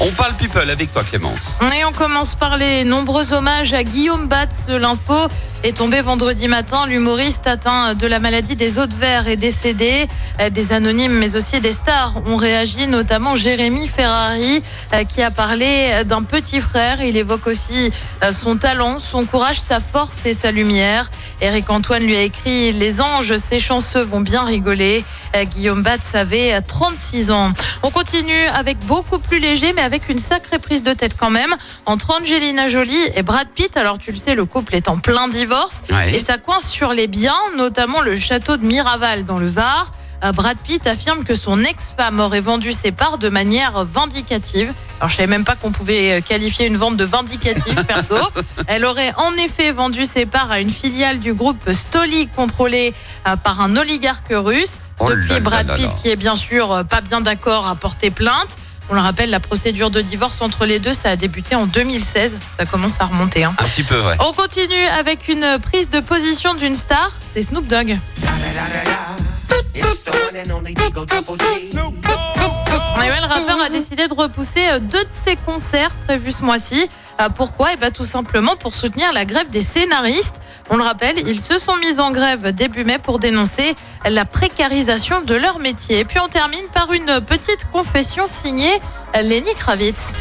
On parle people avec toi Clémence. Et on commence par les nombreux hommages à Guillaume Batz. L'info est tombée vendredi matin. L'humoriste atteint de la maladie des de verre est décédé. Des anonymes, mais aussi des stars ont réagi, notamment Jérémy Ferrari, euh, qui a parlé d'un petit frère. Il évoque aussi euh, son talent, son courage, sa force et sa lumière. Eric Antoine lui a écrit Les anges, ces chanceux vont bien rigoler. Euh, Guillaume Batz avait 36 ans. On continue avec beaucoup plus léger, mais une sacrée prise de tête quand même, entre Angelina Jolie et Brad Pitt. Alors tu le sais, le couple est en plein divorce Ouais. et ça coince sur les biens, notamment le château de Miraval dans le Var. Euh, Brad Pitt affirme que son ex-femme aurait vendu ses parts de manière vindicative. Alors je savais même pas qu'on pouvait euh, qualifier une vente de vindicative perso. Elle aurait en effet vendu ses parts à une filiale du groupe Stoli contrôlée euh, par un oligarque russe. Oh Depuis Brad Pitt qui est bien sûr pas bien d'accord a porté plainte. On le rappelle, la procédure de divorce entre les deux, ça a débuté en 2016. Ça commence à remonter. hein. Un petit peu, ouais. On continue avec une prise de position d'une star, c'est Snoop Dogg. Le rappeur a décidé de repousser euh, deux de ses concerts prévus ce mois-ci. Euh, Pourquoi? Et ben tout simplement pour soutenir la grève des scénaristes. On le rappelle, ils se sont mis en grève début mai pour dénoncer la précarisation de leur métier. Et puis on termine par une petite confession signée Lenny Kravitz.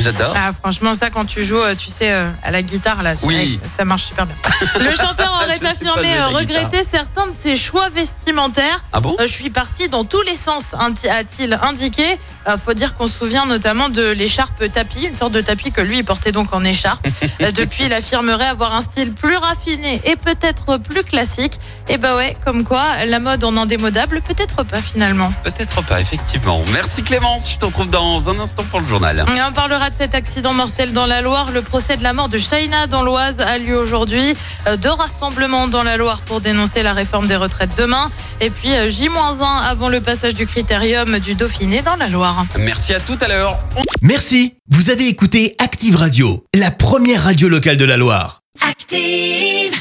J'adore. Ah, franchement, ça, quand tu joues, euh, tu sais, euh, à la guitare, là, Oui. ça marche super bien. Le chanteur aurait affirmé regretter certains de ses choix vestimentaires. Ah bon? Euh, je suis parti dans tous les sens, a-t-il indiqué. Faut dire qu'on se souvient notamment de l'écharpe tapis, une sorte de tapis que lui il portait donc en écharpe. Depuis, il affirmerait avoir un style plus raffiné et peut-être plus classique. Et bah ouais, comme quoi, la mode en indémodable, peut-être pas finalement. Peut-être pas, effectivement. Merci Clémence. Je te retrouve dans un instant pour le journal. Et on parlera de cet accident mortel dans la Loire. Le procès de la mort de Shaina dans l'Oise a lieu aujourd'hui. Euh, Deux rassemblements dans la Loire pour dénoncer la réforme des retraites demain. Et puis euh, J-1 avant le passage du critérium du Dauphiné dans la Loire. Merci à tout à l'heure. Merci, vous avez écouté Active Radio, la première radio locale de la Loire. Active.